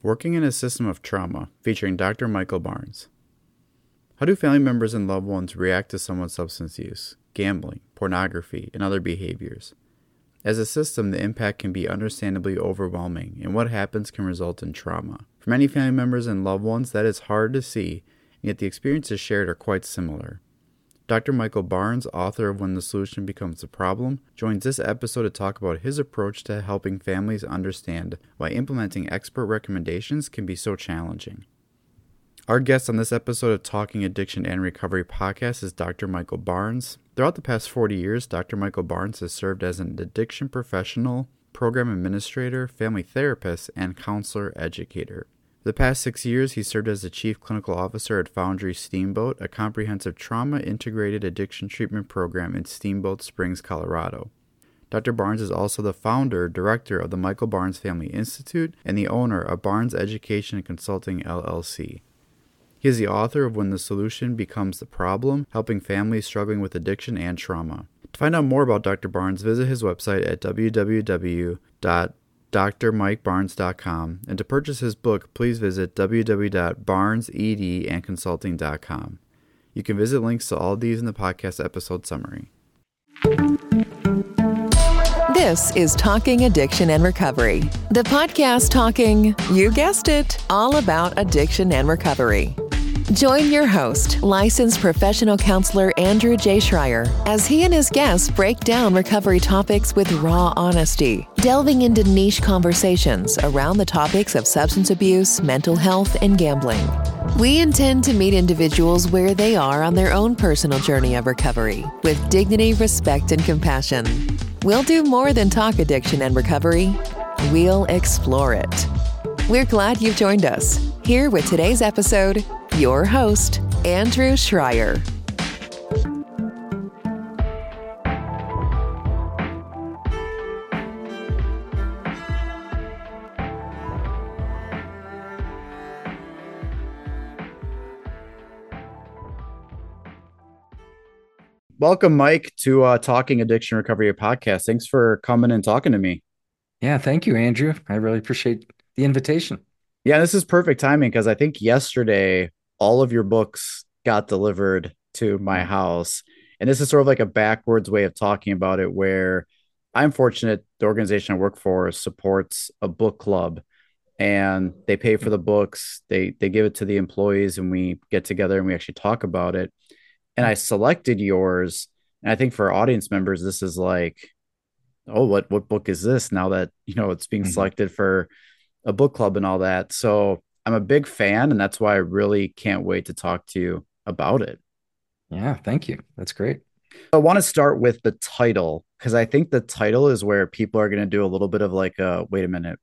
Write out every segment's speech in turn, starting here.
Working in a System of Trauma, featuring Dr. Michael Barnes. How do family members and loved ones react to someone's substance use, gambling, pornography, and other behaviors? As a system, the impact can be understandably overwhelming, and what happens can result in trauma. For many family members and loved ones, that is hard to see, and yet the experiences shared are quite similar. Dr. Michael Barnes, author of When the Solution Becomes the Problem, joins this episode to talk about his approach to helping families understand why implementing expert recommendations can be so challenging. Our guest on this episode of Talking Addiction and Recovery podcast is Dr. Michael Barnes. Throughout the past 40 years, Dr. Michael Barnes has served as an addiction professional, program administrator, family therapist, and counselor educator. The past six years, he served as the Chief Clinical Officer at Foundry Steamboat, a comprehensive trauma integrated addiction treatment program in Steamboat Springs, Colorado. Dr. Barnes is also the founder, director of the Michael Barnes Family Institute, and the owner of Barnes Education and Consulting LLC. He is the author of When the Solution Becomes the Problem, helping families struggling with addiction and trauma. To find out more about Dr. Barnes, visit his website at www drmikebarnes.com. And to purchase his book, please visit www.barnesedandconsulting.com. You can visit links to all these in the podcast episode summary. This is Talking Addiction and Recovery, the podcast talking, you guessed it, all about addiction and recovery. Join your host, licensed professional counselor Andrew J. Schreier, as he and his guests break down recovery topics with raw honesty, delving into niche conversations around the topics of substance abuse, mental health, and gambling. We intend to meet individuals where they are on their own personal journey of recovery with dignity, respect, and compassion. We'll do more than talk addiction and recovery, we'll explore it. We're glad you've joined us. Here with today's episode your host, Andrew Schreier. Welcome, Mike, to uh, Talking Addiction Recovery podcast. Thanks for coming and talking to me. Yeah, thank you, Andrew. I really appreciate the invitation. Yeah, this is perfect timing because I think yesterday all of your books got delivered to my mm-hmm. house. And this is sort of like a backwards way of talking about it, where I'm fortunate the organization I work for supports a book club and they pay for the books, they they give it to the employees, and we get together and we actually talk about it. And I selected yours. And I think for audience members, this is like, oh, what what book is this now that you know it's being mm-hmm. selected for a book club and all that. So I'm a big fan, and that's why I really can't wait to talk to you about it. Yeah, thank you. That's great. I want to start with the title because I think the title is where people are going to do a little bit of like, uh, wait a minute,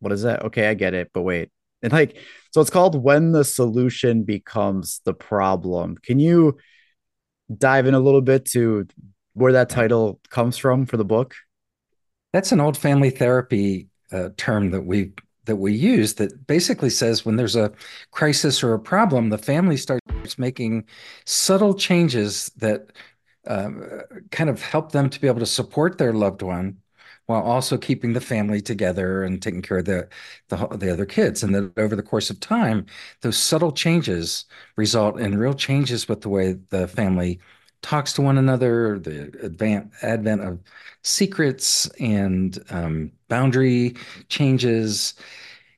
what is that? Okay, I get it, but wait. And like, so it's called When the Solution Becomes the Problem. Can you dive in a little bit to where that title comes from for the book? That's an old family therapy uh, term that we that we use that basically says when there's a crisis or a problem, the family starts making subtle changes that um, kind of help them to be able to support their loved one while also keeping the family together and taking care of the, the, the other kids. And that over the course of time, those subtle changes result in real changes with the way the family talks to one another, the advent, advent of secrets and um, boundary changes.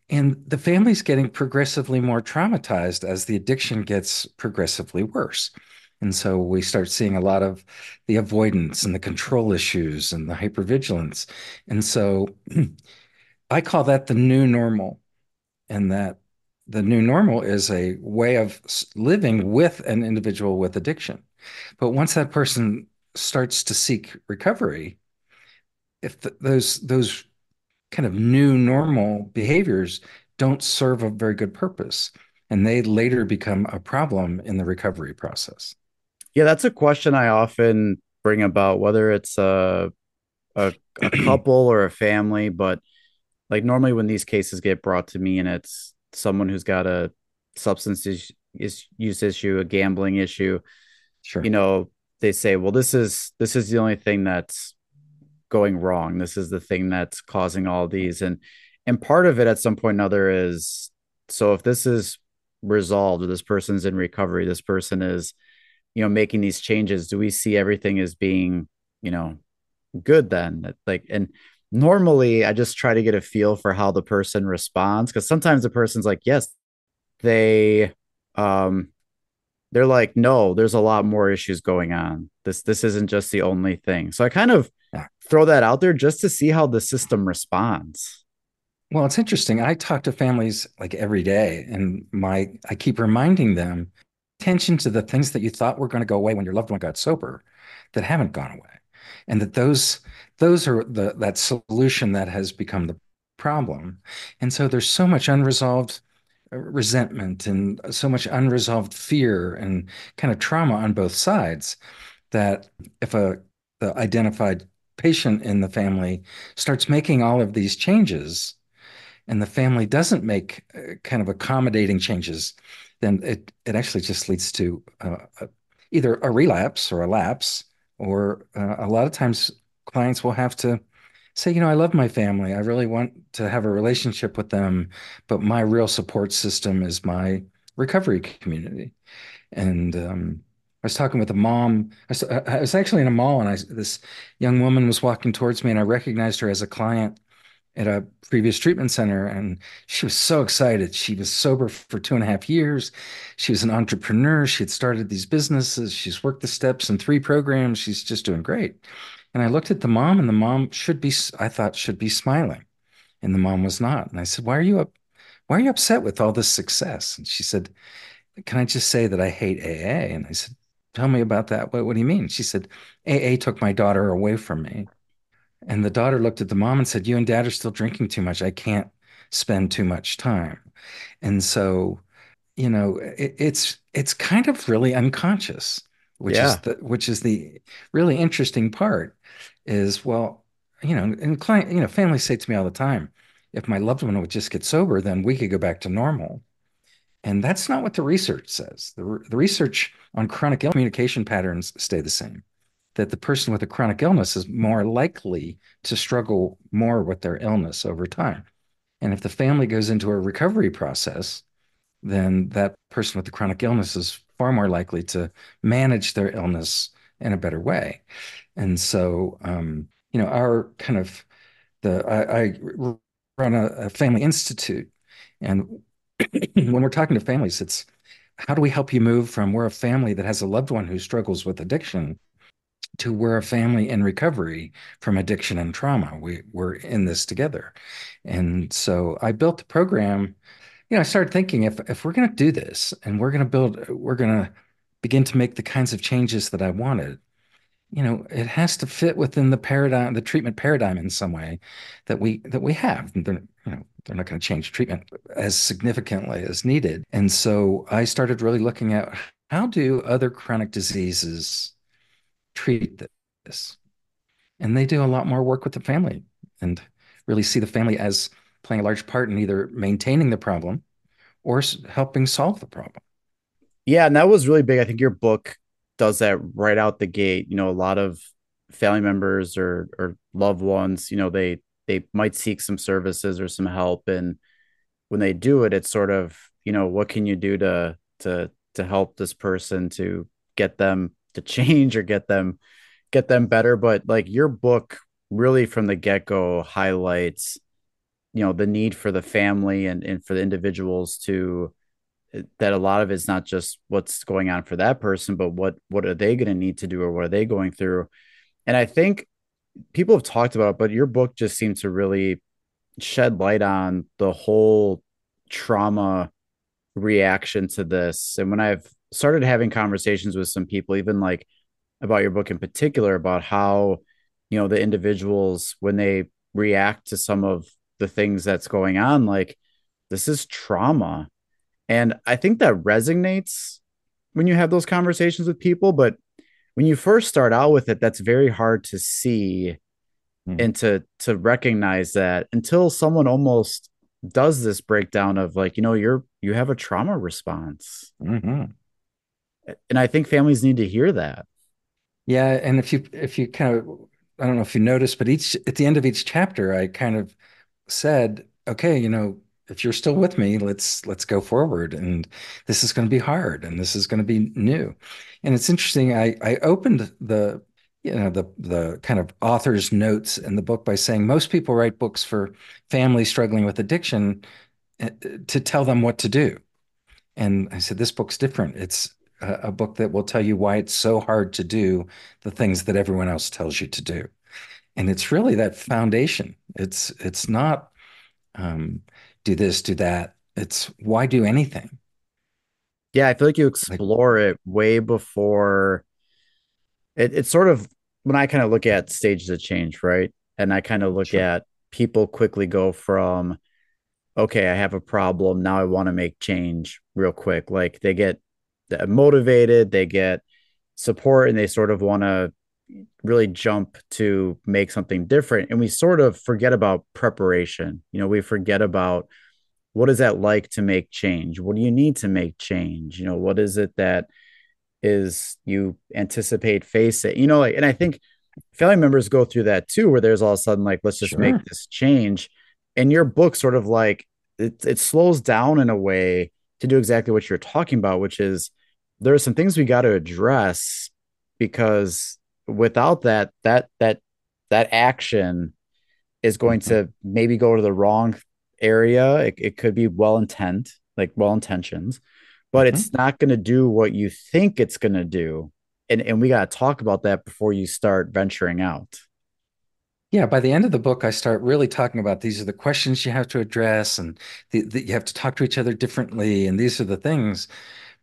And the family's getting progressively more traumatized as the addiction gets progressively worse. And so we start seeing a lot of the avoidance and the control issues and the hypervigilance. And so I call that the new normal. And that the new normal is a way of living with an individual with addiction. But once that person starts to seek recovery, if the, those those kind of new normal behaviors don't serve a very good purpose, and they later become a problem in the recovery process. Yeah, that's a question I often bring about whether it's a a, a couple or a family, but like normally when these cases get brought to me and it's someone who's got a substance use issue, a gambling issue, Sure. You know, they say, well, this is this is the only thing that's going wrong. This is the thing that's causing all these. And and part of it at some point or another is so if this is resolved or this person's in recovery this person is you know making these changes do we see everything as being you know good then like and normally i just try to get a feel for how the person responds because sometimes the person's like yes they um they're like no there's a lot more issues going on. This this isn't just the only thing. So i kind of throw that out there just to see how the system responds. Well it's interesting. I talk to families like every day and my i keep reminding them attention to the things that you thought were going to go away when your loved one got sober that haven't gone away. And that those those are the that solution that has become the problem. And so there's so much unresolved resentment and so much unresolved fear and kind of trauma on both sides that if a the identified patient in the family starts making all of these changes and the family doesn't make uh, kind of accommodating changes then it it actually just leads to uh, either a relapse or a lapse or uh, a lot of times clients will have to say, you know, I love my family. I really want to have a relationship with them, but my real support system is my recovery community. And um, I was talking with a mom. I was, I was, actually in a mall, and I, this young woman was walking towards me, and I recognized her as a client at a previous treatment center. And she was so excited. She was sober for two and a half years. She was an entrepreneur. She had started these businesses. She's worked the steps in three programs. She's just doing great. And I looked at the mom, and the mom should be, I thought, should be smiling. And the mom was not. And I said, Why are you up? Why are you upset with all this success? And she said, Can I just say that I hate AA? And I said, Tell me about that. What, what do you mean? She said, AA took my daughter away from me. And the daughter looked at the mom and said, You and dad are still drinking too much. I can't spend too much time. And so, you know, it, it's it's kind of really unconscious, which yeah. is the which is the really interesting part is well, you know, and client, you know, families say to me all the time, if my loved one would just get sober, then we could go back to normal. And that's not what the research says. The, the research on chronic illness communication patterns stay the same. That the person with a chronic illness is more likely to struggle more with their illness over time. And if the family goes into a recovery process, then that person with the chronic illness is far more likely to manage their illness in a better way. And so, um, you know, our kind of the I, I run a, a, family institute, and when we're talking to families, it's how do we help you move from we're a family that has a loved one who struggles with addiction to we're a family in recovery from addiction and trauma. We we're in this together, and so I built the program. You know, I started thinking if if we're going to do this and we're going to build, we're going to begin to make the kinds of changes that I wanted you know it has to fit within the paradigm the treatment paradigm in some way that we that we have. They're, you know they're not going to change treatment as significantly as needed. And so i started really looking at how do other chronic diseases treat this? And they do a lot more work with the family and really see the family as playing a large part in either maintaining the problem or helping solve the problem yeah and that was really big i think your book does that right out the gate. You know, a lot of family members or or loved ones, you know, they they might seek some services or some help, and when they do it, it's sort of you know, what can you do to to to help this person to get them to change or get them get them better. But like your book really from the get go highlights you know the need for the family and, and for the individuals to that a lot of it's not just what's going on for that person, but what what are they going to need to do or what are they going through? And I think people have talked about but your book just seems to really shed light on the whole trauma reaction to this. And when I've started having conversations with some people, even like about your book in particular, about how, you know, the individuals, when they react to some of the things that's going on, like this is trauma and I think that resonates when you have those conversations with people. But when you first start out with it, that's very hard to see mm-hmm. and to to recognize that until someone almost does this breakdown of like, you know, you're you have a trauma response. Mm-hmm. And I think families need to hear that. Yeah. And if you if you kind of I don't know if you noticed, but each at the end of each chapter, I kind of said okay, you know, if you're still with me, let's let's go forward. And this is going to be hard, and this is going to be new. And it's interesting. I I opened the you know the the kind of author's notes in the book by saying most people write books for families struggling with addiction eh, to tell them what to do. And I said, this book's different. It's a, a book that will tell you why it's so hard to do the things that everyone else tells you to do. And it's really that foundation. It's it's not um, do this, do that. It's why do anything? Yeah, I feel like you explore like, it way before it, it's sort of when I kind of look at stages of change, right? And I kind of look sure. at people quickly go from, okay, I have a problem. Now I want to make change real quick. Like they get motivated, they get support, and they sort of want to really jump to make something different and we sort of forget about preparation. You know we forget about what is that like to make change? What do you need to make change? You know what is it that is you anticipate face it you know like and i think family members go through that too where there's all of a sudden like let's just sure. make this change. And your book sort of like it, it slows down in a way to do exactly what you're talking about which is there are some things we got to address because without that that that that action is going mm-hmm. to maybe go to the wrong area it, it could be well intent like well intentions but mm-hmm. it's not going to do what you think it's going to do and and we got to talk about that before you start venturing out yeah by the end of the book i start really talking about these are the questions you have to address and the, the, you have to talk to each other differently and these are the things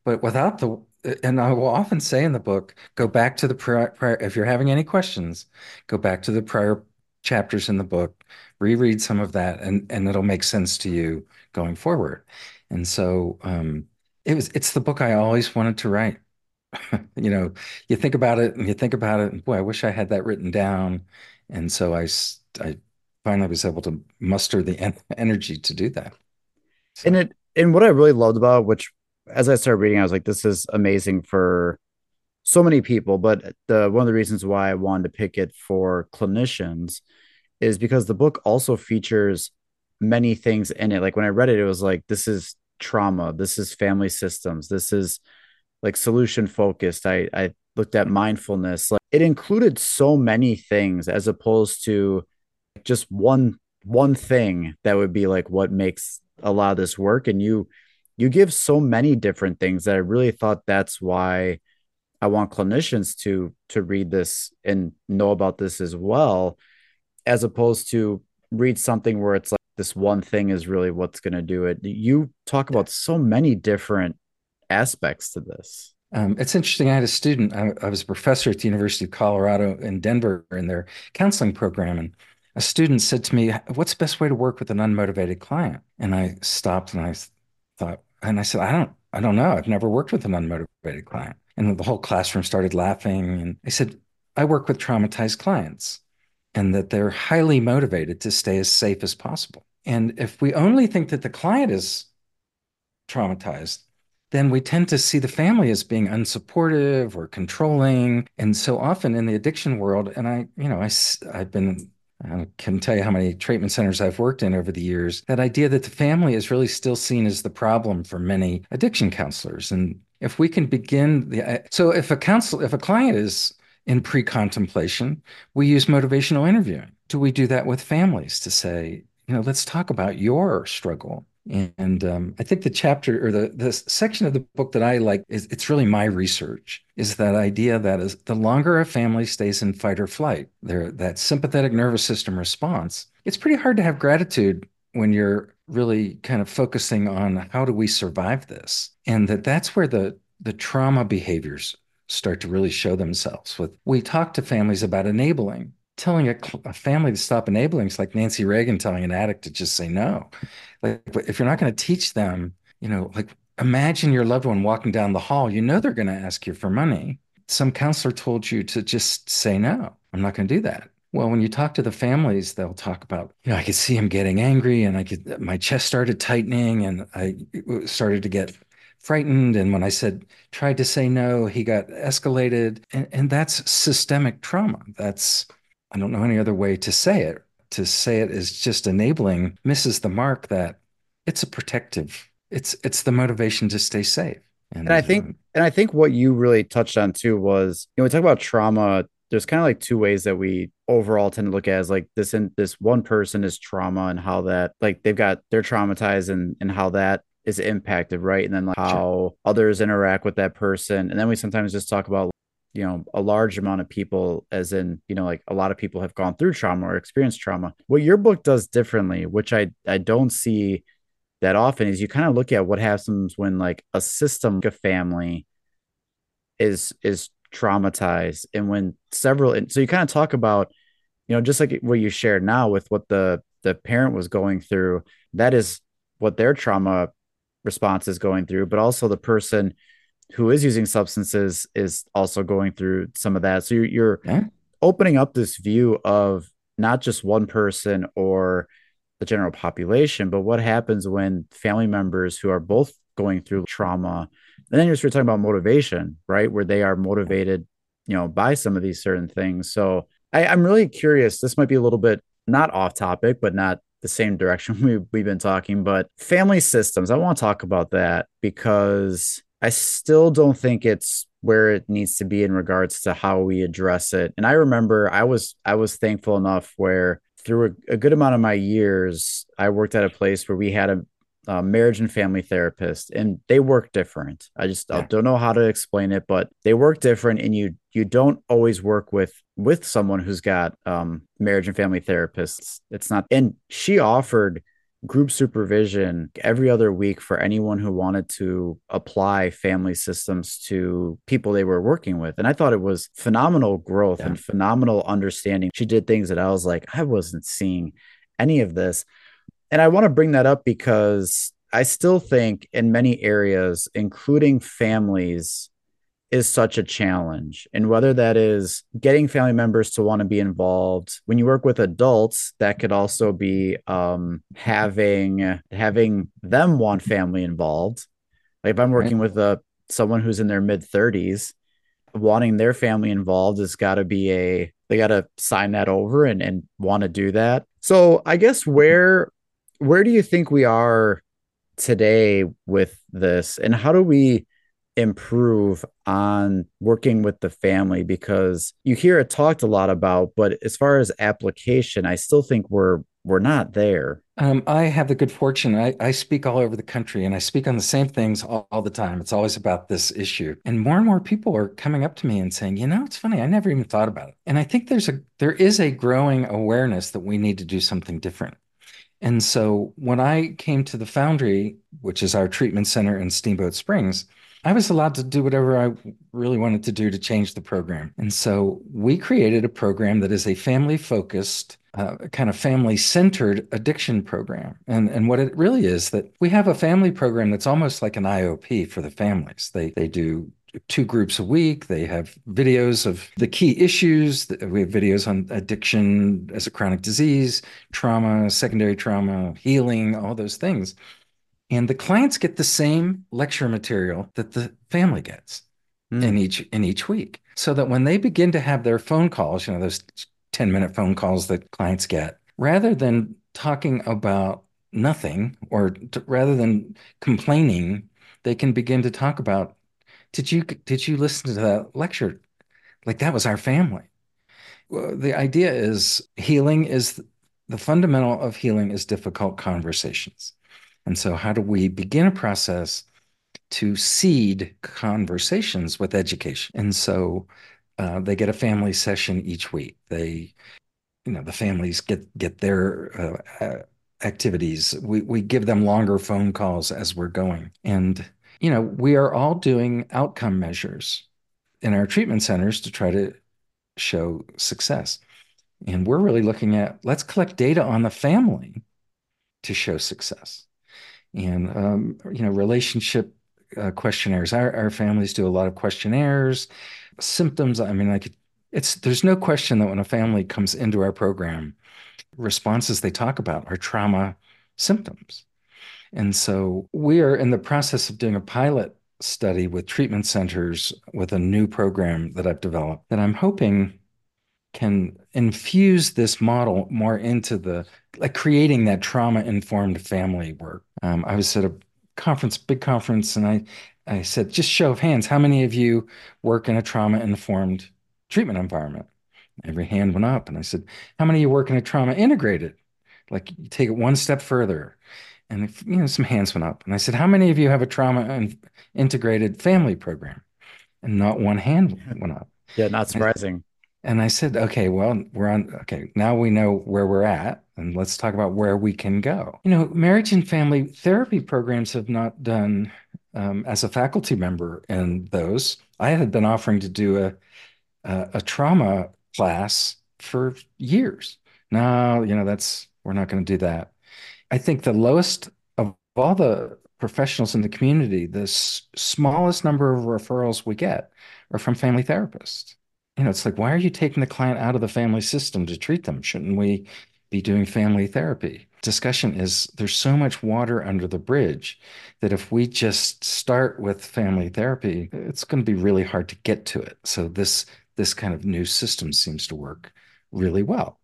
but without the and I will often say in the book, go back to the prior, prior, if you're having any questions, go back to the prior chapters in the book, reread some of that, and and it'll make sense to you going forward. And so um, it was it's the book I always wanted to write. you know, you think about it and you think about it, and boy, I wish I had that written down. And so I I finally was able to muster the en- energy to do that. So. And it and what I really loved about which as I started reading, I was like, this is amazing for so many people. But the one of the reasons why I wanted to pick it for clinicians is because the book also features many things in it. Like when I read it, it was like, this is trauma, this is family systems, this is like solution focused. I I looked at mindfulness. Like it included so many things as opposed to just one one thing that would be like what makes a lot of this work. And you you give so many different things that I really thought that's why I want clinicians to to read this and know about this as well, as opposed to read something where it's like this one thing is really what's going to do it. You talk about so many different aspects to this. Um, it's interesting. I had a student. I, I, was a professor at the University of Colorado in Denver in their counseling program, and a student said to me, "What's the best way to work with an unmotivated client?" And I stopped and I thought, and I said, I don't, I don't know. I've never worked with an unmotivated client. And the whole classroom started laughing. And I said, I work with traumatized clients and that they're highly motivated to stay as safe as possible. And if we only think that the client is traumatized, then we tend to see the family as being unsupportive or controlling. And so often in the addiction world, and I, you know, I, I've been I can tell you how many treatment centers I've worked in over the years. That idea that the family is really still seen as the problem for many addiction counselors. And if we can begin the uh, so if a counsel if a client is in pre-contemplation, we use motivational interviewing. Do we do that with families to say, you know, let's talk about your struggle? And um, I think the chapter or the the section of the book that I like is it's really my research is that idea that is the longer a family stays in fight or flight, there that sympathetic nervous system response, it's pretty hard to have gratitude when you're really kind of focusing on how do we survive this, and that that's where the the trauma behaviors start to really show themselves. With we talk to families about enabling telling a, a, family to stop enabling is like Nancy Reagan telling an addict to just say no. Like, if you're not going to teach them, you know, like imagine your loved one walking down the hall, you know they're going to ask you for money. Some counselor told you to just say no. I'm not going to do that. Well, when you talk to the families, they'll talk about, you know, I could see him getting angry and I could, my chest started tightening and I started to get frightened. And when I said, tried to say no, he got escalated. And, and that's systemic trauma. That's I don't know any other way to say it. to say it is just enabling misses the mark that it's a protective. It's it's the motivation to stay safe. And, and I think um, and I think what you really touched on too was you know we talk about trauma. There's kind of like two ways that we overall tend to look at as like this in this one person is trauma and how that like they've got they're traumatized and and how that is impacted, right? And then like how sure. others interact with that person. And then we sometimes just talk about you know a large amount of people as in you know like a lot of people have gone through trauma or experienced trauma. What your book does differently which i i don't see that often is you kind of look at what happens when like a system a family is is traumatized and when several and so you kind of talk about you know just like what you shared now with what the the parent was going through that is what their trauma response is going through but also the person who is using substances is also going through some of that. So you're, you're yeah. opening up this view of not just one person or the general population, but what happens when family members who are both going through trauma, and then you're talking about motivation, right? Where they are motivated, you know, by some of these certain things. So I, I'm really curious. This might be a little bit not off topic, but not the same direction we, we've been talking, but family systems. I want to talk about that because I still don't think it's where it needs to be in regards to how we address it. And I remember I was I was thankful enough where through a, a good amount of my years, I worked at a place where we had a, a marriage and family therapist, and they work different. I just yeah. I don't know how to explain it, but they work different, and you you don't always work with with someone who's got um, marriage and family therapists. It's not, and she offered group supervision every other week for anyone who wanted to apply family systems to people they were working with. And I thought it was phenomenal growth yeah. and phenomenal understanding. She did things that I was like, I wasn't seeing any of this. And I want to bring that up because I still think in many areas, including families, is such a challenge. And whether that is getting family members to want to be involved, when you work with adults, that could also be um, having having them want family involved. Like if I'm working right. with a someone who's in their mid 30s, wanting their family involved has got to be a they got to sign that over and and want to do that. So I guess where where do you think we are today with this, and how do we improve on working with the family because you hear it talked a lot about but as far as application i still think we're we're not there. Um, i have the good fortune I, I speak all over the country and i speak on the same things all, all the time. It's always about this issue. And more and more people are coming up to me and saying you know it's funny i never even thought about it. And i think there's a there is a growing awareness that we need to do something different. And so when i came to the foundry which is our treatment center in steamboat springs I was allowed to do whatever I really wanted to do to change the program. And so we created a program that is a family focused, uh, kind of family centered addiction program. And, and what it really is that we have a family program that's almost like an IOP for the families. They, they do two groups a week. They have videos of the key issues. We have videos on addiction as a chronic disease, trauma, secondary trauma, healing, all those things. And the clients get the same lecture material that the family gets mm. in each in each week. So that when they begin to have their phone calls, you know, those 10 minute phone calls that clients get, rather than talking about nothing or to, rather than complaining, they can begin to talk about, did you did you listen to that lecture? Like that was our family. Well, the idea is healing is the fundamental of healing is difficult conversations. And so, how do we begin a process to seed conversations with education? And so, uh, they get a family session each week. They, you know, the families get get their uh, uh, activities. We we give them longer phone calls as we're going, and you know, we are all doing outcome measures in our treatment centers to try to show success. And we're really looking at let's collect data on the family to show success and um, you know relationship uh, questionnaires. Our, our families do a lot of questionnaires, symptoms. I mean, like it's there's no question that when a family comes into our program, responses they talk about are trauma symptoms. And so we are in the process of doing a pilot study with treatment centers with a new program that I've developed that I'm hoping can infuse this model more into the like creating that trauma informed family work. Um, I was at a conference, big conference, and I I said, just show of hands, how many of you work in a trauma informed treatment environment? Every hand went up, and I said, how many of you work in a trauma integrated? Like you take it one step further, and you know some hands went up, and I said, how many of you have a trauma integrated family program? And not one hand went up. Yeah, not surprising. And I said, okay, well, we're on, okay, now we know where we're at, and let's talk about where we can go. You know, marriage and family therapy programs have not done, um, as a faculty member in those, I had been offering to do a, a, a trauma class for years. No, you know, that's, we're not going to do that. I think the lowest of all the professionals in the community, the s- smallest number of referrals we get are from family therapists you know, it's like, why are you taking the client out of the family system to treat them? Shouldn't we be doing family therapy? Discussion is there's so much water under the bridge that if we just start with family therapy, it's going to be really hard to get to it. So this this kind of new system seems to work really well.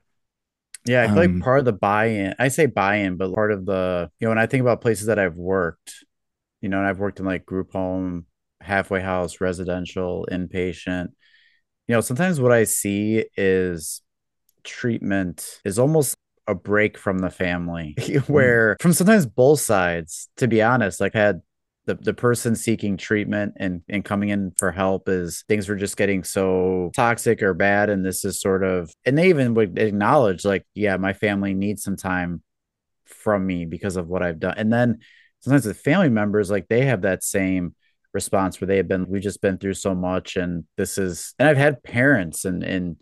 Yeah, I feel um, like part of the buy-in, I say buy-in, but part of the, you know, when I think about places that I've worked, you know, and I've worked in like group home, halfway house, residential, inpatient, you know, sometimes what I see is treatment is almost a break from the family mm. where from sometimes both sides to be honest like I had the, the person seeking treatment and, and coming in for help is things were just getting so toxic or bad and this is sort of and they even would acknowledge like yeah my family needs some time from me because of what i've done. And then sometimes the family members like they have that same response where they have been we've just been through so much and this is and I've had parents and and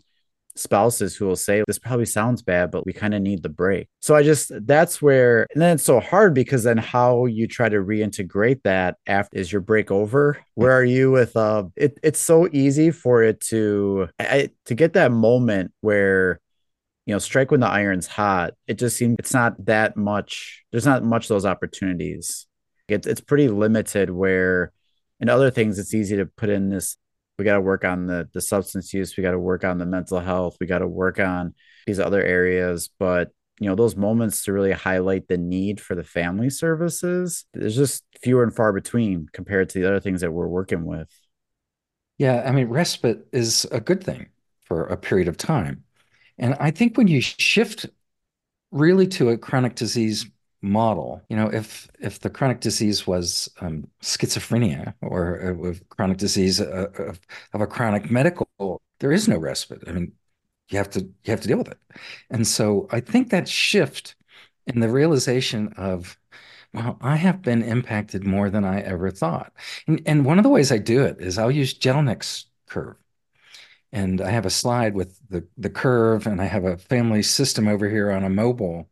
spouses who will say this probably sounds bad but we kind of need the break. So i just that's where and then it's so hard because then how you try to reintegrate that after is your break over? Where are you with uh it, it's so easy for it to I, to get that moment where you know strike when the iron's hot it just seems it's not that much there's not much those opportunities. It's, it's pretty limited where and other things it's easy to put in this we got to work on the the substance use we got to work on the mental health we got to work on these other areas but you know those moments to really highlight the need for the family services there's just fewer and far between compared to the other things that we're working with. Yeah i mean respite is a good thing for a period of time. And i think when you shift really to a chronic disease model you know if if the chronic disease was um, schizophrenia or uh, chronic disease uh, of, of, a chronic medical there is no respite. I mean you have to you have to deal with it. And so i think that shift in the realization of well i have been impacted more than i ever thought. And, and one of the ways i do it is i'll use Jellinek curve. And i have a slide with the the curve and i have a family system over here on a mobile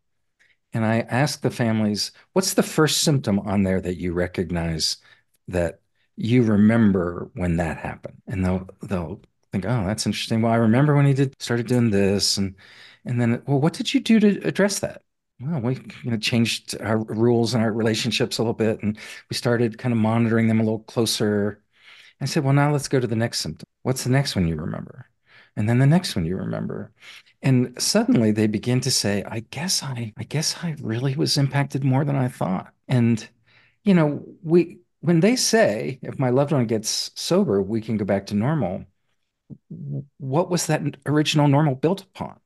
and I ask the families, what's the first symptom on there that you recognize that you remember when that happened? And they'll they'll think, oh, that's interesting. Well, I remember when he did started doing this, and and then, well, what did you do to address that? Well, we you know changed our rules and our relationships a little bit, and we started kind of monitoring them a little closer. I said, well, now let's go to the next symptom. What's the next one you remember? And then the next one you remember. And suddenly they begin to say, I guess I, I guess I really was impacted more than I thought. And, you know, we, when they say, if my loved one gets sober, we can go back to normal, what was that original normal built upon?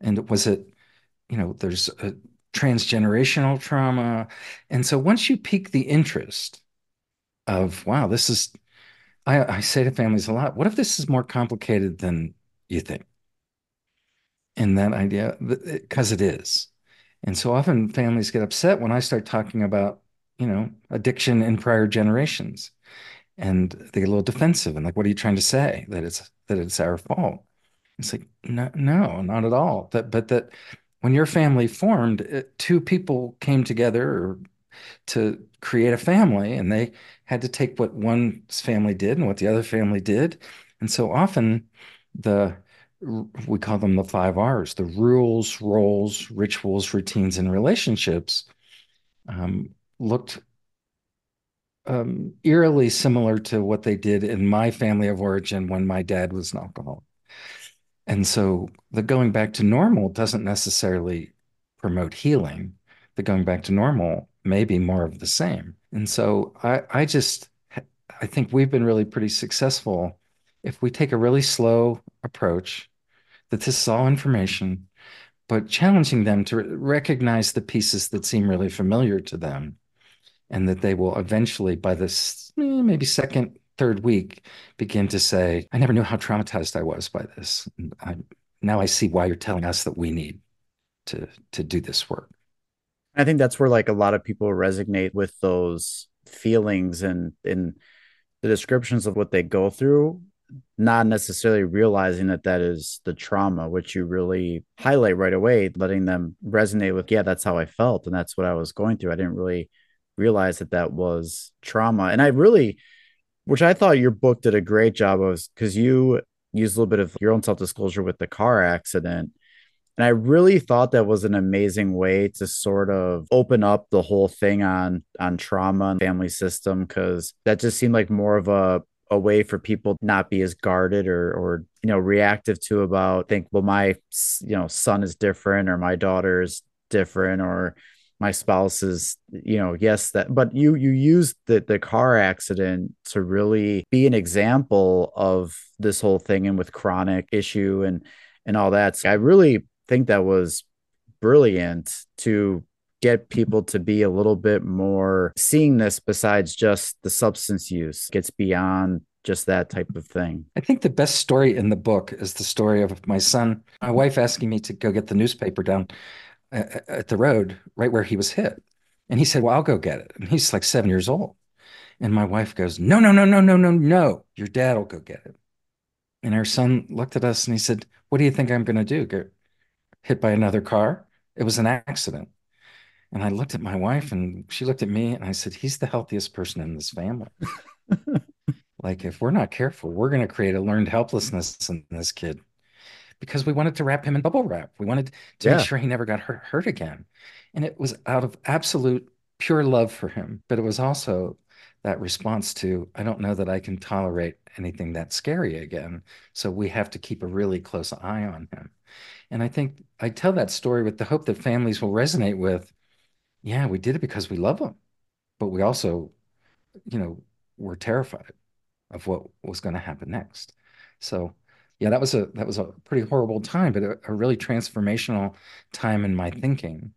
And was it, you know, there's a transgenerational trauma. And so once you pique the interest of, wow, this is, I, I say to families a lot, what if this is more complicated than you think? And that idea because it is. And so often families get upset when I start talking about, you know, addiction in prior generations. And they get a little defensive and like, what are you trying to say? That it's that it's our fault. It's like, no, no, not at all. That but that when your family formed, it, two people came together to create a family and they had to take what one family did and what the other family did. And so often the we call them the five R's the rules, roles, rituals, routines, and relationships um, looked um, eerily similar to what they did in my family of origin when my dad was an alcoholic. And so the going back to normal doesn't necessarily promote healing. The going back to normal may be more of the same. And so I, I just, I think we've been really pretty successful if we take a really slow approach that this is all information, but challenging them to recognize the pieces that seem really familiar to them and that they will eventually, by this eh, maybe second, third week, begin to say, I never knew how traumatized I was by this. I, now I see why you're telling us that we need to, to do this work. I think that's where like a lot of people resonate with those feelings and in the descriptions of what they go through not necessarily realizing that that is the trauma which you really highlight right away letting them resonate with yeah that's how i felt and that's what i was going through. I didn't really realize that that was trauma. And i really which i thought your book did a great job of because you used a little bit of your own self-disclosure with the car accident and I really thought that was an amazing way to sort of open up the whole thing on on trauma and family system because that just seemed like more of a a way for people not be as guarded or or you know reactive to about think well my you know son is different or my daughter is different or my spouse is you know yes that but you you use the the car accident to really be an example of this whole thing and with chronic issue and and all that. So i really think that was brilliant to get people to be a little bit more seeing this besides just the substance use gets beyond just that type of thing. I think the best story in the book is the story of my son, my wife asking me to go get the newspaper down uh, uh, at the road right where he was hit. And he said, Well, I'll go get it. And he's like seven years old. And my wife goes, No, no, no, no, no, no, no. Your dad will go get it. And our son looked at us and he said, What do you think I'm going to do? Hit by another car? It was an accident. And I looked at my wife and she looked at me and I said, He's the healthiest person in this family. like, if we're not careful, we're going to create a learned helplessness in this kid because we wanted to wrap him in bubble wrap. We wanted to yeah. make sure he never got hurt, hurt again. And it was out of absolute pure love for him. But it was also that response to, I don't know that I can tolerate anything that scary again. So we have to keep a really close eye on him. And I think I tell that story with the hope that families will resonate with, yeah, we did it because we love them, but we also, you know, were terrified of what was going to happen next. So yeah, that was a that was a pretty horrible time, but a, a really transformational time in my thinking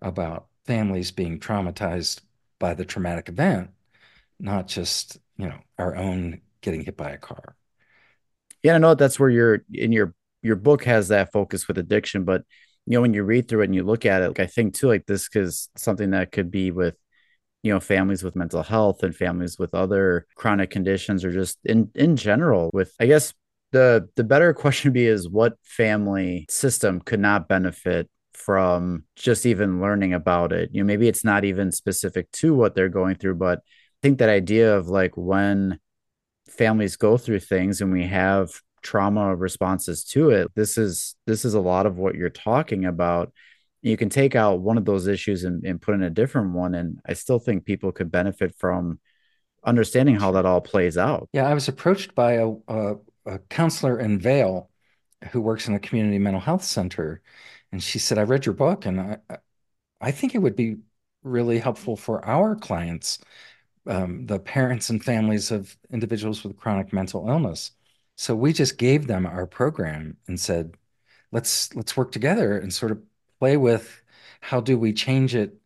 about families being traumatized by the traumatic event, not just, you know, our own getting hit by a car. Yeah, I know that's where your in your your book has that focus with addiction, but you know, when you read through it and you look at it, like I think too, like this is something that could be with you know families with mental health and families with other chronic conditions or just in in general with i guess the the better question be is what family system could not benefit from just even learning about it you know maybe it's not even specific to what they're going through but think that idea of like when families go through things and we have trauma responses to it this is this is a lot of what you're talking about. You can take out one of those issues and, and put in a different one and i still think people could benefit from understanding how that all plays out. Yeah i was approached by a, a a counselor in Vail who works in a community mental health center, and she said, "I read your book, and I, I think it would be really helpful for our clients, um, the parents and families of individuals with chronic mental illness." So we just gave them our program and said, "Let's let's work together and sort of play with how do we change it,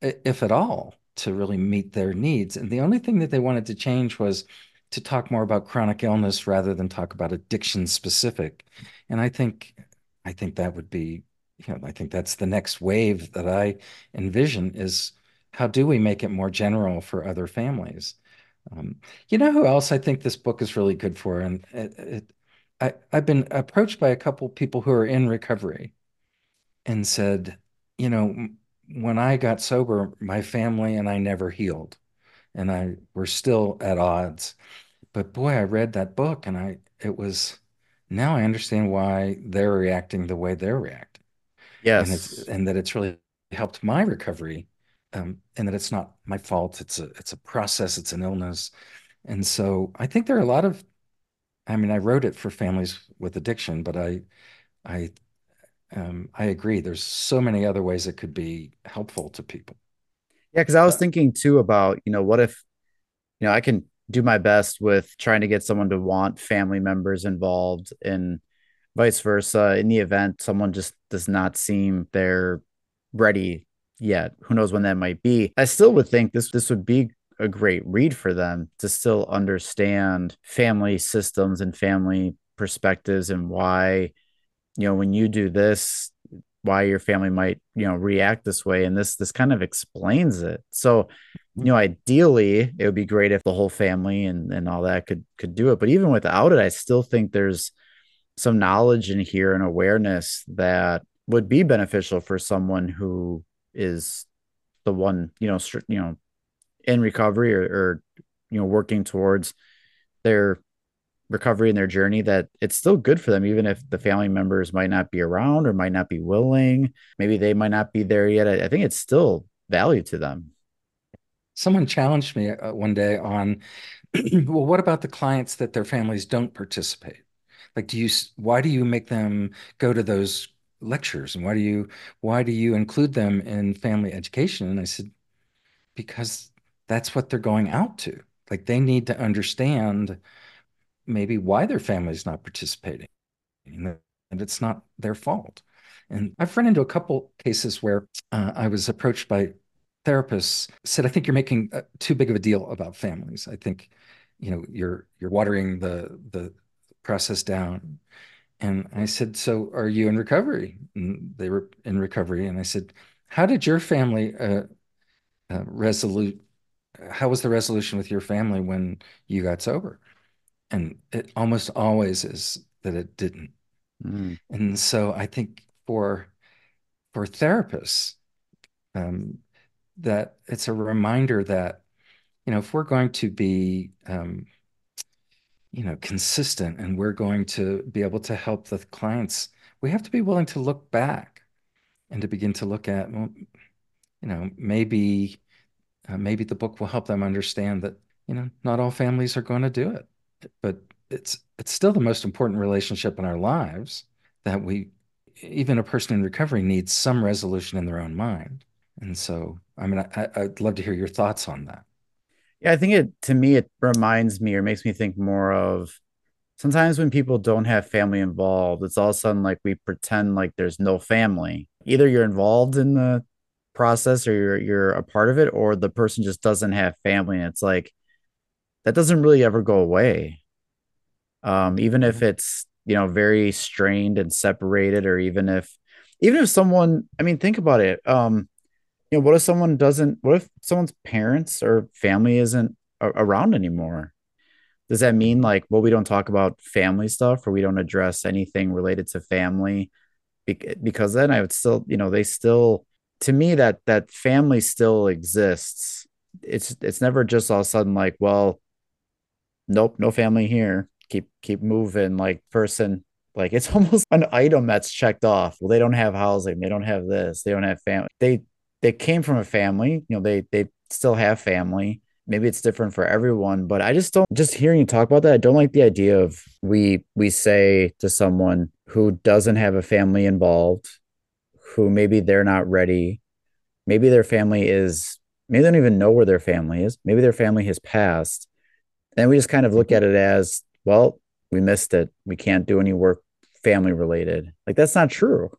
if at all, to really meet their needs." And the only thing that they wanted to change was to talk more about chronic illness rather than talk about addiction specific. And I think I think that would be, you know, I think that's the next wave that I envision is how do we make it more general for other families? Um, you know who else I think this book is really good for? And it, it, I, I've been approached by a couple people who are in recovery and said, you know, when I got sober, my family and I never healed and I were still at odds. But boy, I read that book and I it was now I understand why they're reacting the way they're reacting. Yes. And, and that it's really helped my recovery. Um, and that it's not my fault. It's a it's a process, it's an illness. And so I think there are a lot of I mean, I wrote it for families with addiction, but I, I, um, I agree. There's so many other ways it could be helpful to people. Yeah, because I was thinking too about, you know, what if, you know, I can do my best with trying to get someone to want family members involved and vice versa. In the event someone just does not seem they're ready yet, who knows when that might be. I still would think this this would be a great read for them to still understand family systems and family perspectives and why, you know, when you do this, why your family might, you know, react this way. And this this kind of explains it. So, you know, ideally it would be great if the whole family and, and all that could could do it. But even without it, I still think there's some knowledge in here and awareness that would be beneficial for someone who is the one, you know, you know, in recovery or, or you know working towards their recovery and their journey that it's still good for them even if the family members might not be around or might not be willing. Maybe they might not be there yet. I, I think it's still value to them. Someone challenged me uh, one day on well what about the clients that their families don't participate? Like do you why do you make them go to those lectures and why do you why do you include them in family education and i said because that's what they're going out to. Like they need to understand maybe why their family's not participating and it's not their fault. And I've run into a couple cases where uh, I was approached by therapists said, I think you're making uh, too big of a deal about families. I think, you know, you're you're watering the the process down. And I said, so are you in recovery? And they were in recovery. And I said, how did your family uh, uh, resolute how was the resolution with your family when you got sober? And it almost always is that it didn't. Mm. And so I think for for therapists, um, that it's a reminder that you know if we're going to be um, you know consistent and we're going to be able to help the clients, we have to be willing to look back and to begin to look at well, you know maybe uh, maybe the book will help them understand that you know not all families are going to do it. But it's it's still the most important relationship in our lives that we even a person in recovery needs some resolution in their own mind. And so i mean I, i'd love to hear your thoughts on that yeah i think it to me it reminds me or makes me think more of sometimes when people don't have family involved it's all of a sudden like we pretend like there's no family either you're involved in the process or you're you're a part of it or the person just doesn't have family and it's like that doesn't really ever go away um even if mm-hmm. it's you know very strained and separated or even if even if someone i mean think about it um you know what if someone doesn't what if someone's parents or family isn't around anymore? Does that mean like well we don't talk about family stuff or we don't address anything related to family? Be- because then i would still you know they still to me that that family still exists. It's it's never just all of a sudden like well nope no family here. Keep keep moving. Like person like it's almost an item that's checked off. Well they don't have housing. They don't have this. They don't have family they they came from a family you know they they still have family maybe it's different for everyone but i just don't just hearing you talk about that i don't like the idea of we we say to someone who doesn't have a family involved who maybe they're not ready. Maybe their family is, maybe they don't even know where their family is. Maybe their family has passed. And we just kind of look at it as, well, we missed it. We can't do any work family related. Like that's not true.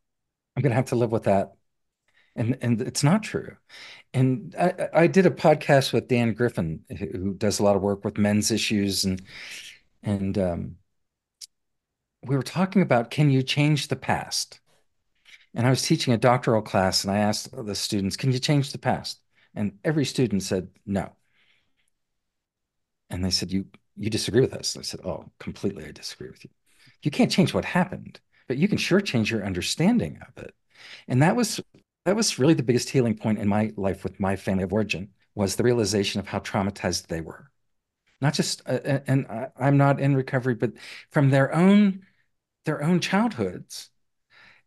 I'm to have to live with that. And, and it's not true. And I, I did a podcast with Dan Griffin, who does a lot of work with men's issues. And, and, um, we were talking about can you change the past? And I was teaching a doctoral class and I asked the students, can you change the past? And every student said no. And they said, you you disagree with us. and I said, oh, completely, I disagree with you. You can't change what happened, but you can sure change your understanding of it. And that was that was really the biggest healing point in my life with my family of origin was the realization of how traumatized they were. Not just, uh, uh and I, I'm not in recovery, but from their own their own childhoods,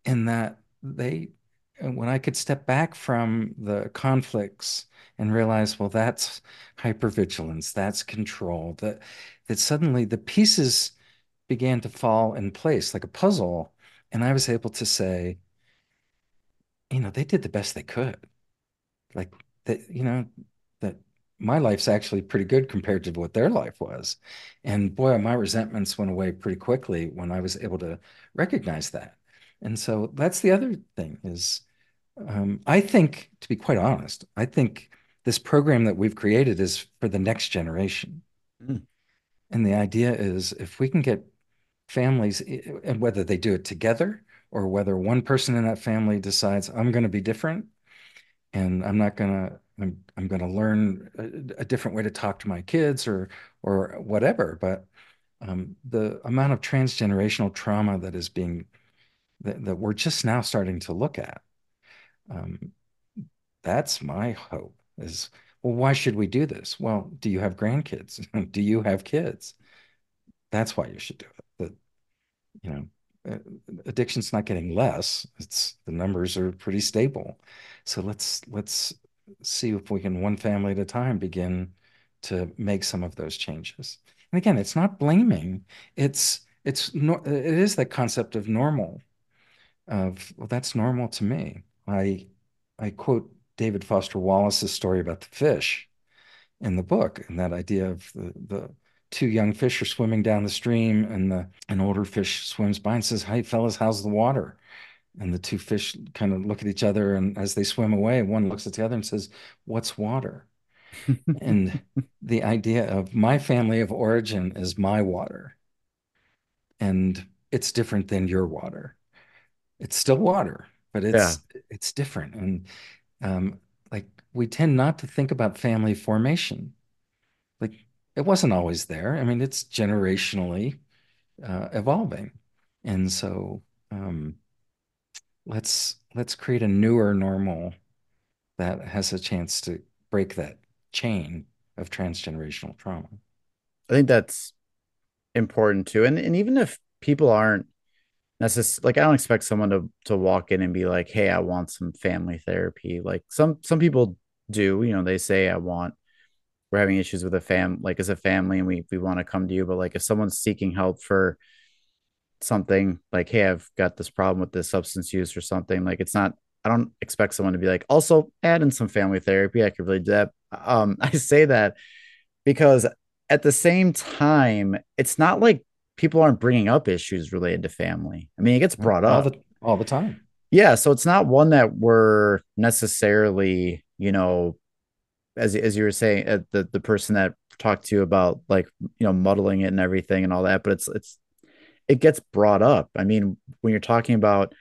in that they when I could step back from the conflicts and realize, well, that's hypervigilance, that's control, that that suddenly the pieces began to fall in place like a puzzle. And I was able to say, you know, they did the best they could. Like that, you know, that my life's actually pretty good compared to what their life was. And boy, my resentments went away pretty quickly when I was able to recognize that. And so that's the other thing is um, I think, to be quite honest, I think this program that we've created is for the next generation. Mm. And the idea is if we can get families, and whether they do it together or whether one person in that family decides, I'm going to be different and I'm not going to, I'm, I'm going to learn a, a, different way to talk to my kids or, or whatever. But um, the amount of transgenerational trauma that is being, that, that we're just now starting to look at, um, that's my hope is, well, why should we do this? Well, do you have grandkids? do you have kids? That's why you should do it. That, you know, Uh, addiction's not getting less. It's the numbers are pretty stable. So let's let's see if we can one family at a time begin to make some of those changes. And again, it's not blaming. It's it's it is that concept of normal. Of well, that's normal to me. I I quote David Foster Wallace's story about the fish in the book, and that idea of the the two young fish are swimming down the stream, and the an older fish swims by and says, "Hey, fellas, how's the water?" And the two fish kind of look at each other, and as they swim away, one looks at the other and says, "What's water?" and the idea of my family of origin is my water, and it's different than your water. It's still water, but it's yeah. it's different, and um, like we tend not to think about family formation. It wasn't always there. I mean, it's generationally uh, evolving, and so um, let's let's create a newer normal that has a chance to break that chain of transgenerational trauma. I think that's important too, and and even if people aren't necessarily like I don't expect someone to to walk in and be like, "Hey, I want some family therapy." Like some some people do, you know, they say, "I want." We're having issues with a fam like as a family and we we want to come to you but like if someone's seeking help for something like hey i've got this problem with this substance use or something like it's not i don't expect someone to be like also add in some family therapy i could really do that. Um i say that because at the same time it's not like people aren't bringing up issues related to family. I mean it gets brought all up. the, all the time. Yeah so it's not one that we're necessarily you know as as you were saying, uh, the the person that talked to you about like you know muddling it and everything and all that, but it's it's it gets brought up. I mean, when you're talking about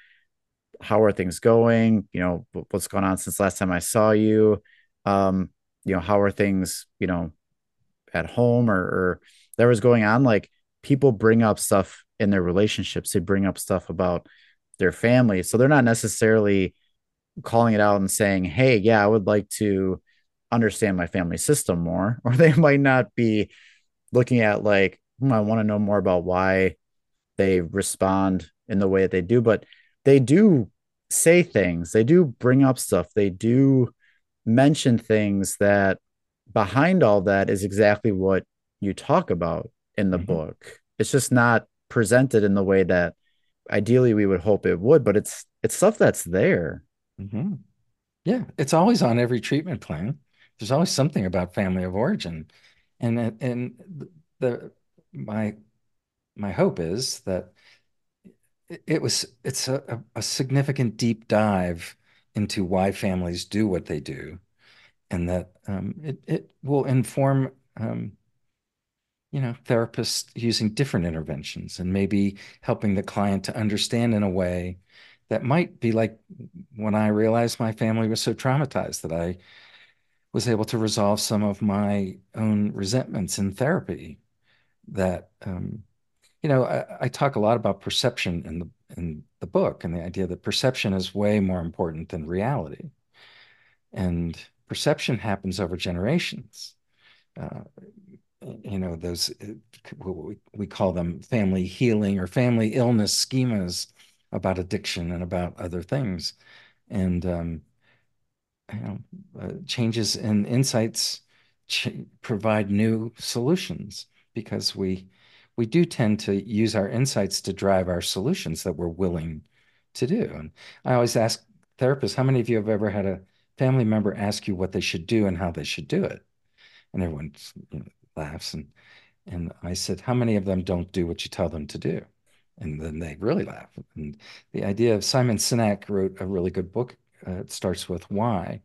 how are things going, you know, what's going on since last time I saw you, um, you know, how are things, you know, at home or, or there was going on, like people bring up stuff in their relationships, they bring up stuff about their family. So they're not necessarily calling it out and saying, Hey, yeah, I would like to understand my family system more, or they might not be looking at like, hmm, I want to know more about why they respond in the way that they do. But they do say things, they do bring up stuff, they do mention things that behind all that is exactly what you talk about in the mm-hmm. book. It's just not presented in the way that ideally we would hope it would, but it's it's stuff that's there. Mm-hmm. Yeah, it's always on every treatment plan there's always something about family of origin, and and the my my hope is that it was it's a, a significant deep dive into why families do what they do, and that um, it it will inform um, you know therapists using different interventions and maybe helping the client to understand in a way that might be like when I realized my family was so traumatized that I was able to resolve some of my own resentments in therapy that um, you know I, I, talk a lot about perception in the in the book and the idea that perception is way more important than reality. And perception happens over generations. Uh, you know those we, we call them family healing or family illness schemas about addiction and about other things. And um, you know, uh, changes in insights ch- provide new solutions because we we do tend to use our insights to drive our solutions that we're willing to do. And I always ask therapists, how many of you have ever had a family member ask you what they should do and how they should do it? And everyone you know, laughs. And, and I said, how many of them don't do what you tell them to do? And then they really laugh. And the idea of Simon Sinek wrote a really good book. Uh, it starts with why.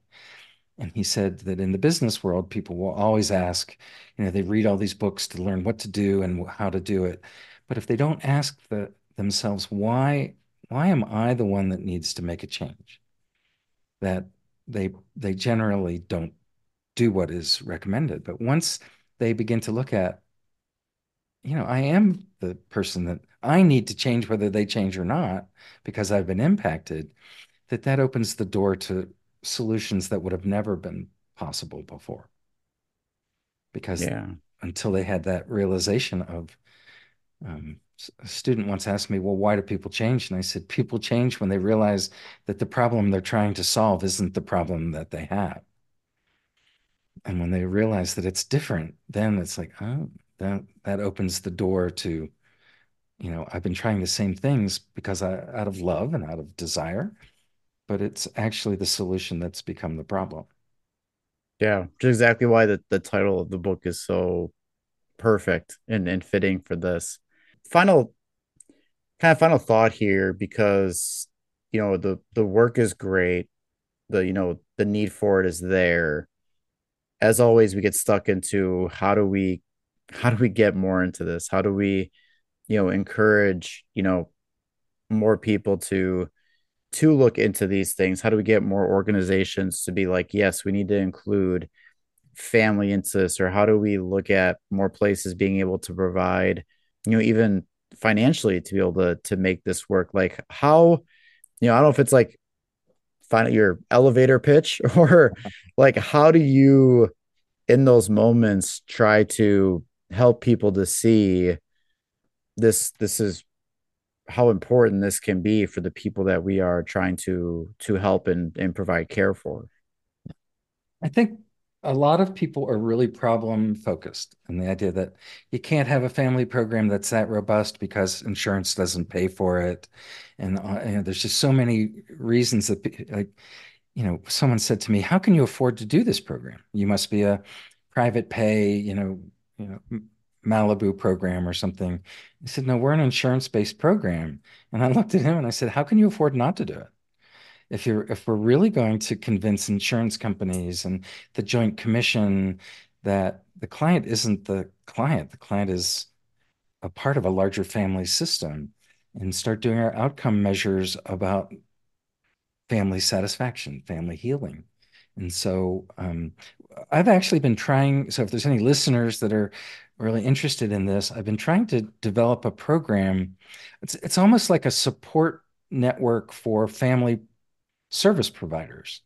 And he said that in the business world, people will always ask, you know, they read all these books to learn what to do and how to do it. But if they don't ask the, themselves, why, why am I the one that needs to make a change? That they they generally don't do what is recommended. But once they begin to look at, you know, I am the person that I need to change whether they change or not because I've been impacted, that that opens the door to solutions that would have never been possible before. Because yeah. until they had that realization of, um, a student once asked me, Well, why do people change? And I said, People change when they realize that the problem they're trying to solve isn't the problem that they have. And when they realize that it's different, then it's like, oh, that that opens the door to, you know, I've been trying the same things because I out of love and out of desire but it's actually the solution that's become the problem. Yeah, which is exactly why the, the title of the book is so perfect and, and fitting for this. Final kind of final thought here because you know the the work is great. The you know the need for it is there. As always, we get stuck into how do we how do we get more into this? How do we, you know, encourage, you know, more people to to look into these things? How do we get more organizations to be like, yes, we need to include family into this, or how do we look at more places being able to provide, you know, even financially to be able to to make this work? Like how, you know, I don't know if it's like find your elevator pitch or like how do you in those moments try to help people to see this this is how important this can be for the people that we are trying to to help and, and provide care for. I think a lot of people are really problem focused and the idea that you can't have a family program that's that robust because insurance doesn't pay for it. And uh, you know, there's just so many reasons that like you know someone said to me how can you afford to do this program? You must be a private pay you know you know Malibu program or something. He said, No, we're an insurance based program. And I looked at him and I said, How can you afford not to do it? If you're if we're really going to convince insurance companies and the joint commission that the client isn't the client, the client is a part of a larger family system and start doing our outcome measures about family satisfaction, family healing. And so um, I've actually been trying. So if there's any listeners that are really interested in this, I've been trying to develop a program. It's it's almost like a support network for family service providers.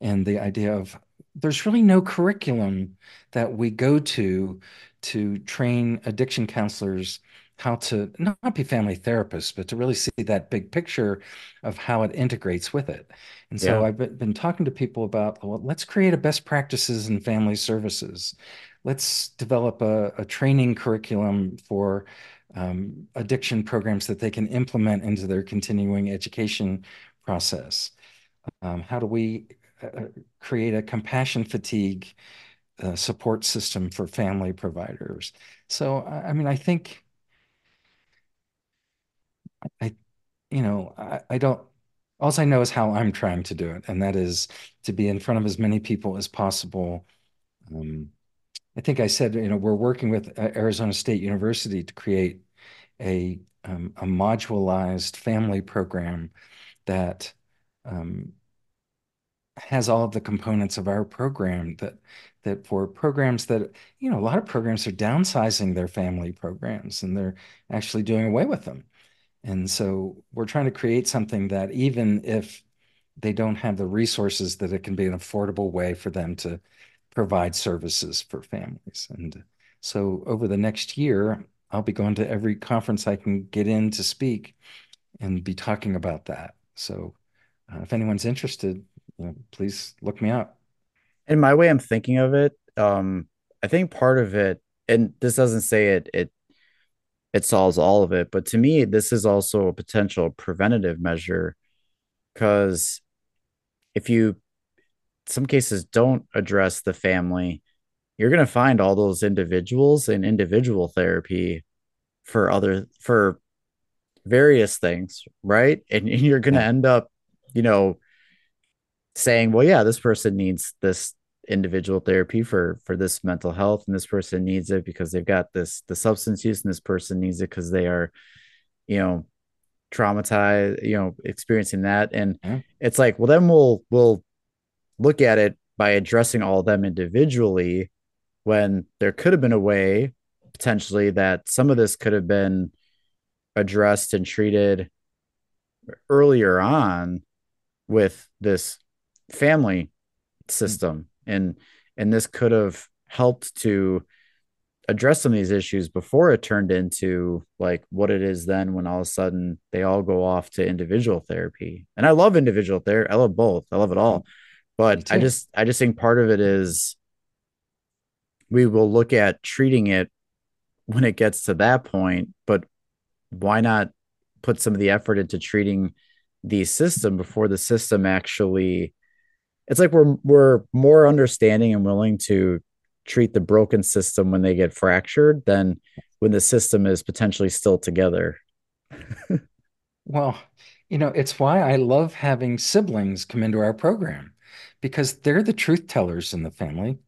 And the idea of there's really no curriculum that we go to to train addiction counselors how to not be family therapists, but to really see that big picture of how it integrates with it. And so yeah. I've been talking to people about, well, let's create a best practices in family services let's develop a, a training curriculum for um, addiction programs that they can implement into their continuing education process. Um, how do we uh, uh, create a compassion fatigue uh, support system for family providers? So, I mean, I think I, you know, I, I don't. All I know is how I'm trying to do it, and that is to be in front of as many people as possible. Um, I think I said, you know, we're working with uh, Arizona State University to create a um, a modularized family program that um, has all of the components of our program that that for programs that you know a lot of programs are downsizing their family programs and they're actually doing away with them and so we're trying to create something that even if they don't have the resources that it can be an affordable way for them to provide services for families. And so over the next year, I'll be going to every conference I can get in to speak and be talking about that. So uh, if anyone's interested, you know, please look me up. In my way, I'm thinking of it. Um, I think part of it, and this doesn't say it, it it solves all of it. But to me, this is also a potential preventative measure because if you some cases don't address the family, you're going to find all those individuals in individual therapy for other for various things, right? And you're going to end up, you know, saying, well, yeah, this person needs this individual therapy for for this mental health and this person needs it because they've got this the substance use and this person needs it because they are you know traumatized you know experiencing that. And yeah. it's like well then we'll we'll look at it by addressing all of them individually when there could have been a way potentially that some of this could have been addressed and treated earlier on with this family mm. system and and this could have helped to address some of these issues before it turned into like what it is then when all of a sudden they all go off to individual therapy. And i love individual therapy i love both. I love it all. But i just i just think part of it is we will look at treating it when it gets to that point but why not put some of the effort into treating the system before the system actually it's like we're we're more understanding and willing to treat the broken system when they get fractured than when the system is potentially still together. well, you know, it's why I love having siblings come into our program because they're the truth tellers in the family.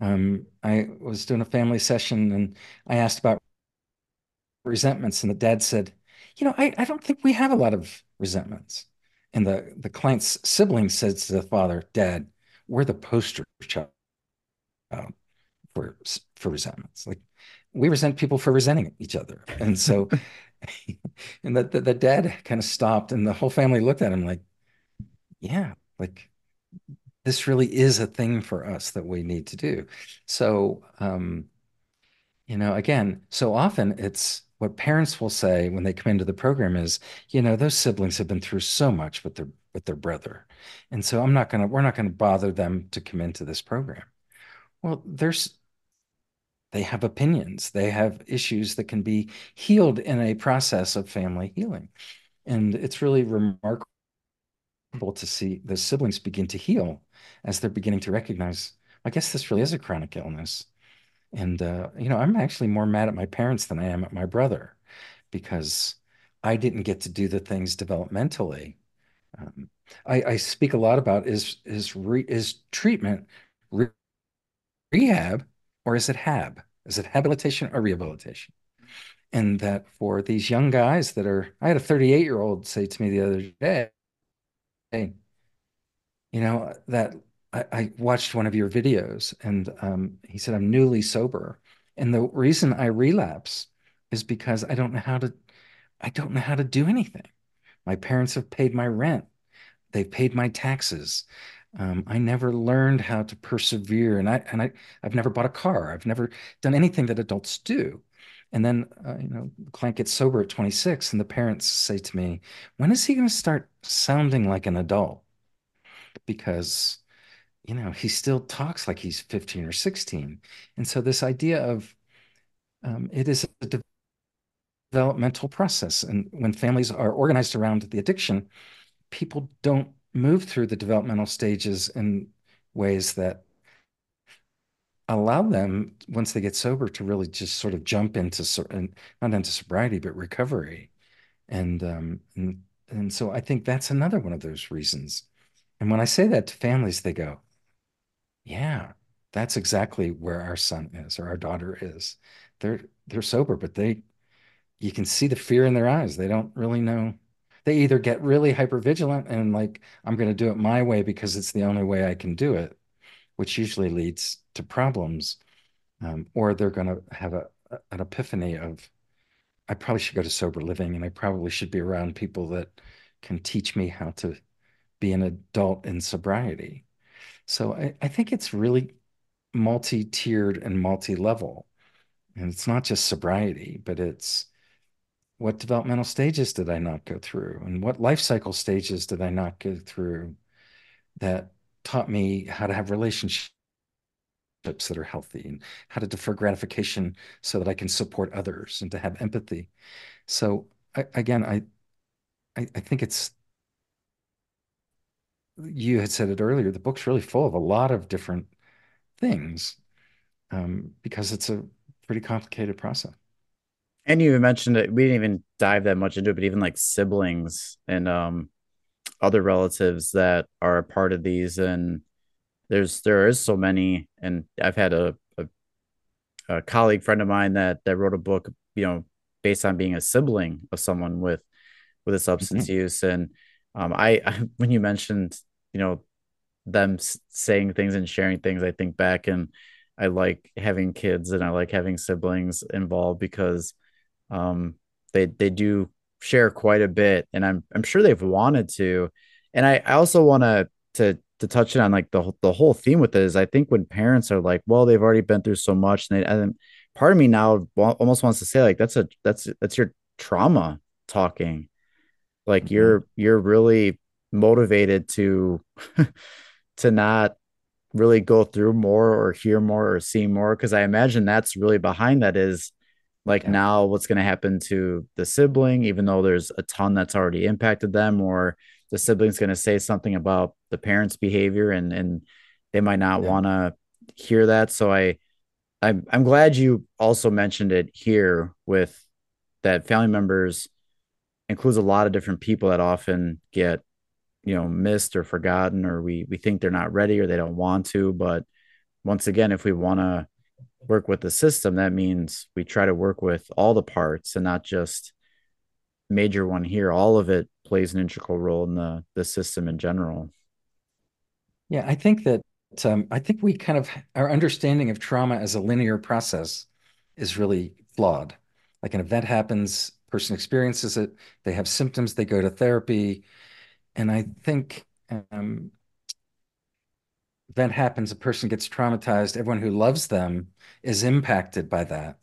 Um, I was doing a family session and I asked about resentments, and the dad said, You know, I, I don't think we have a lot of resentments. And the, the client's sibling says to the father, Dad, we're the poster child for, for resentments. Like we resent people for resenting each other. And so, and the, the, the dad kind of stopped and the whole family looked at him like, yeah, like this really is a thing for us that we need to do. So, um, you know, again, so often it's what parents will say when they come into the program is, you know, those siblings have been through so much with their with their brother. And so I'm not going to we're not going to bother them to come into this program. Well, there's they have opinions, they have issues that can be healed in a process of family healing. And it's really remarkable to see the siblings begin to heal as they're beginning to recognize, I guess this really is a chronic illness. And, uh, you know, I'm actually more mad at my parents than I am at my brother because I didn't get to do the things developmentally. Um, I, I, speak a lot about is is re, is treatment re, rehab or is it HAB? Is it habilitation or rehabilitation? And that for these young guys that are, I had a 38 year old say to me the other day, hey, you know, that I, I watched one of your videos and um, he said, I'm newly sober. And the reason I relapse is because I don't know how to, I don't know how to do anything. My parents have paid my rent. They've paid my taxes. Um, I never learned how to persevere, and I and I I've never bought a car. I've never done anything that adults do. And then uh, you know, the client gets sober at 26, and the parents say to me, "When is he going to start sounding like an adult?" Because you know, he still talks like he's 15 or 16. And so this idea of um, it is a developmental process. And when families are organized around the addiction, people don't move through the developmental stages in ways that allow them, once they get sober, to really just sort of jump into, not into sobriety, but recovery. And, um, and, and so I think that's another one of those reasons. And when I say that to families, they go, yeah, that's exactly where our son is or our daughter is. They're they're sober, but they you can see the fear in their eyes. They don't really know. They either get really hyper vigilant and like, I'm going to do it my way because it's the only way I can do it, which usually leads to problems. Um, or they're going to have a, an epiphany of, I probably should go to sober living and I probably should be around people that can teach me how to be an adult in sobriety. So I, I think it's really multi-tiered and multi-level. And it's not just sobriety, but it's what developmental stages did I not go through? And what life cycle stages did I not go through that taught me how to have relationships that are healthy and how to defer gratification so that I can support others and to have empathy. So I, again, I, I, I think it's you had said it earlier. The book's really full of a lot of different things um, because it's a pretty complicated process. And you mentioned it. We didn't even dive that much into it, but even like siblings and um, other relatives that are a part of these, and there's there is so many. And I've had a, a, a colleague friend of mine that that wrote a book, you know, based on being a sibling of someone with with a substance mm-hmm. use. And um, I, I when you mentioned, you know, them saying things and sharing things, I think back and I like having kids and I like having siblings involved because um, they they do share quite a bit, and I'm I'm sure they've wanted to, and I, I also want to to to touch it on like the the whole theme with it is I think when parents are like, well, they've already been through so much, and, they, and part of me now almost wants to say like that's a that's that's your trauma talking, like mm-hmm. you're you're really motivated to to not really go through more or hear more or see more because i imagine that's really behind that is like yeah. now what's going to happen to the sibling even though there's a ton that's already impacted them or the sibling's going to say something about the parents behavior and and they might not yeah. want to hear that so i I'm, I'm glad you also mentioned it here with that family members includes a lot of different people that often get you know missed or forgotten or we we think they're not ready or they don't want to. But once again if we want to work with the system that means we try to work with all the parts and not just major one here. All of it plays an integral role in the the system in general. Yeah i think that um, i think we kind of our understanding of trauma as a linear process is really flawed. Like an event happens person experiences it they have symptoms they go to therapy and I think um, that happens. A person gets traumatized. Everyone who loves them is impacted by that.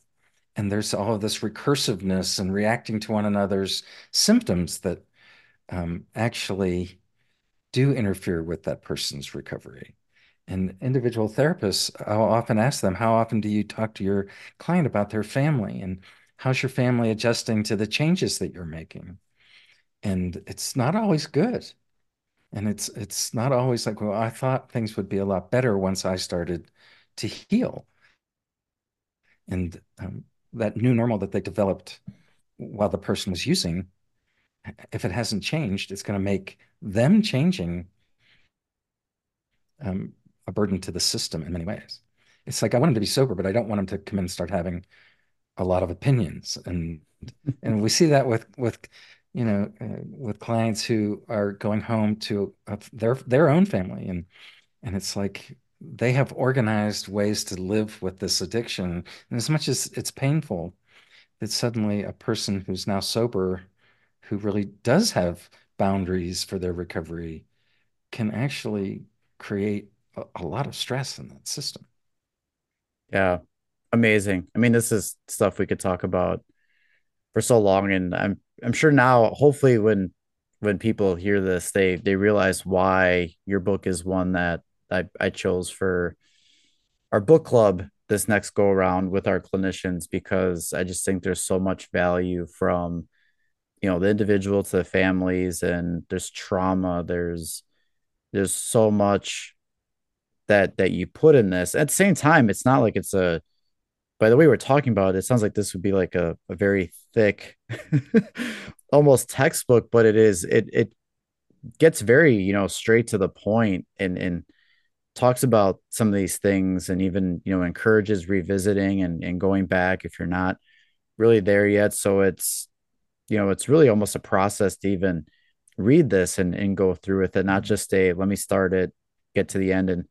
And there's all of this recursiveness and reacting to one another's symptoms that um, actually do interfere with that person's recovery. And individual therapists, I'll often ask them, How often do you talk to your client about their family? And how's your family adjusting to the changes that you're making? And it's not always good. And it's it's not always like well i thought things would be a lot better once i started to heal. And um, that new normal that they developed while the person was using if it hasn't changed it's going to make them changing um, a burden to the system in many ways. It's like i want them to be sober but i don't want them to come in and start having a lot of opinions. And and we see that with with you know, uh, with clients who are going home to uh, their their own family, and and it's like they have organized ways to live with this addiction, and as much as it's painful, that suddenly a person who's now sober, who really does have boundaries for their recovery, can actually create a, a lot of stress in that system. Yeah, amazing. I mean, this is stuff we could talk about for so long, and I'm I'm sure now, hopefully, when when people hear this, they they realize why your book is one that I, I chose for our book club this next go around with our clinicians because I just think there's so much value from you know the individual to the families and there's trauma there's there's so much that that you put in this. At the same time it's not like it's a by the way we're talking about it, it sounds like this would be like a, a very thick almost textbook but it is it it gets very you know straight to the point and and talks about some of these things and even you know encourages revisiting and, and going back if you're not really there yet. So it's you know it's really almost a process to even read this and, and go through with it not just a let me start it get to the end and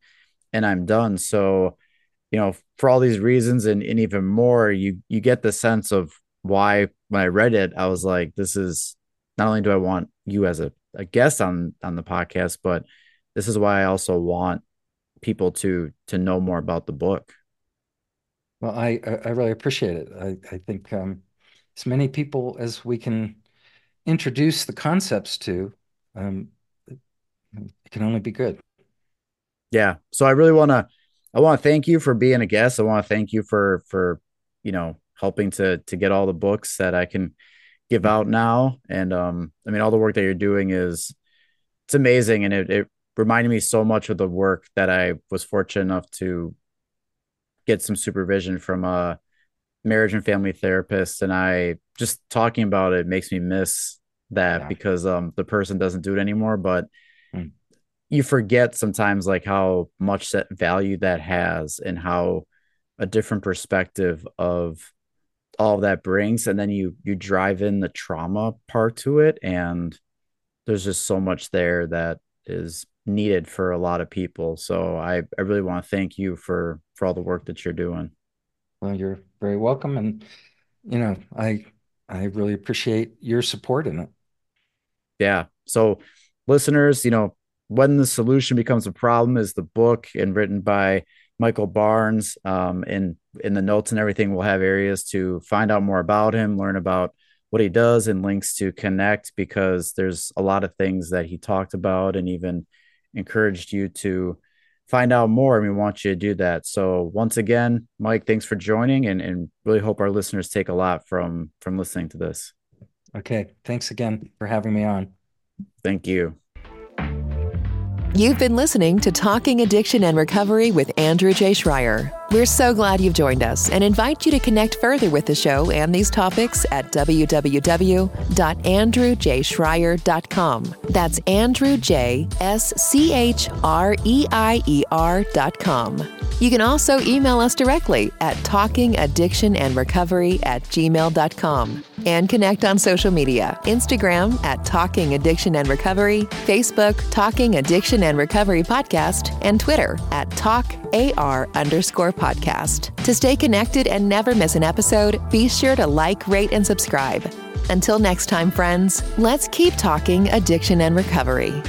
and i'm done. So you know, for all these reasons and, and even more, you you get the sense of why when I read it, I was like, this is not only do I want you as a, a guest on on the podcast, but this is why I also want people to to know more about the book. Well, I I really appreciate it. I, I think um, as many people as we can introduce the concepts to, um, it can only be good. Yeah. So I really want to I want to thank you for being a guest. I want to thank you for for you know helping to to get all the books that I can give out now. And um, I mean, all the work that you're doing is it's amazing, and it, it reminded me so much of the work that I was fortunate enough to get some supervision from a marriage and family therapist, and I just talking about it makes me miss that yeah. because um the person doesn't do it anymore, but. You forget sometimes like how much that value that has and how a different perspective of all that brings and then you you drive in the trauma part to it and there's just so much there that is needed for a lot of people. So i i really want to thank you for for all the work that you're doing. Well you're very welcome and you know i i really appreciate your support in it. Yeah. So listeners you know when the solution becomes a problem is the book and written by Michael Barnes. Um, in in the notes and everything, we'll have areas to find out more about him, learn about what he does, and links to connect because there's a lot of things that he talked about and even encouraged you to find out more. And we want you to do that. So once again, Mike, thanks for joining, and and really hope our listeners take a lot from from listening to this. Okay, thanks again for having me on. Thank you. You've been listening to Talking Addiction and Recovery with Andrew J. Schreier. We're so glad you've joined us and invite you to connect further with the show and these topics at www.andrewjschreier.com. That's Andrew J. S C H R E I E R.com. You can also email us directly at talkingaddictionandrecovery at gmail.com and connect on social media Instagram at Talking Addiction and Recovery, Facebook Talking Addiction and Recovery Podcast, and Twitter at Talk AR underscore podcast. To stay connected and never miss an episode, be sure to like, rate, and subscribe. Until next time, friends, let's keep talking addiction and recovery.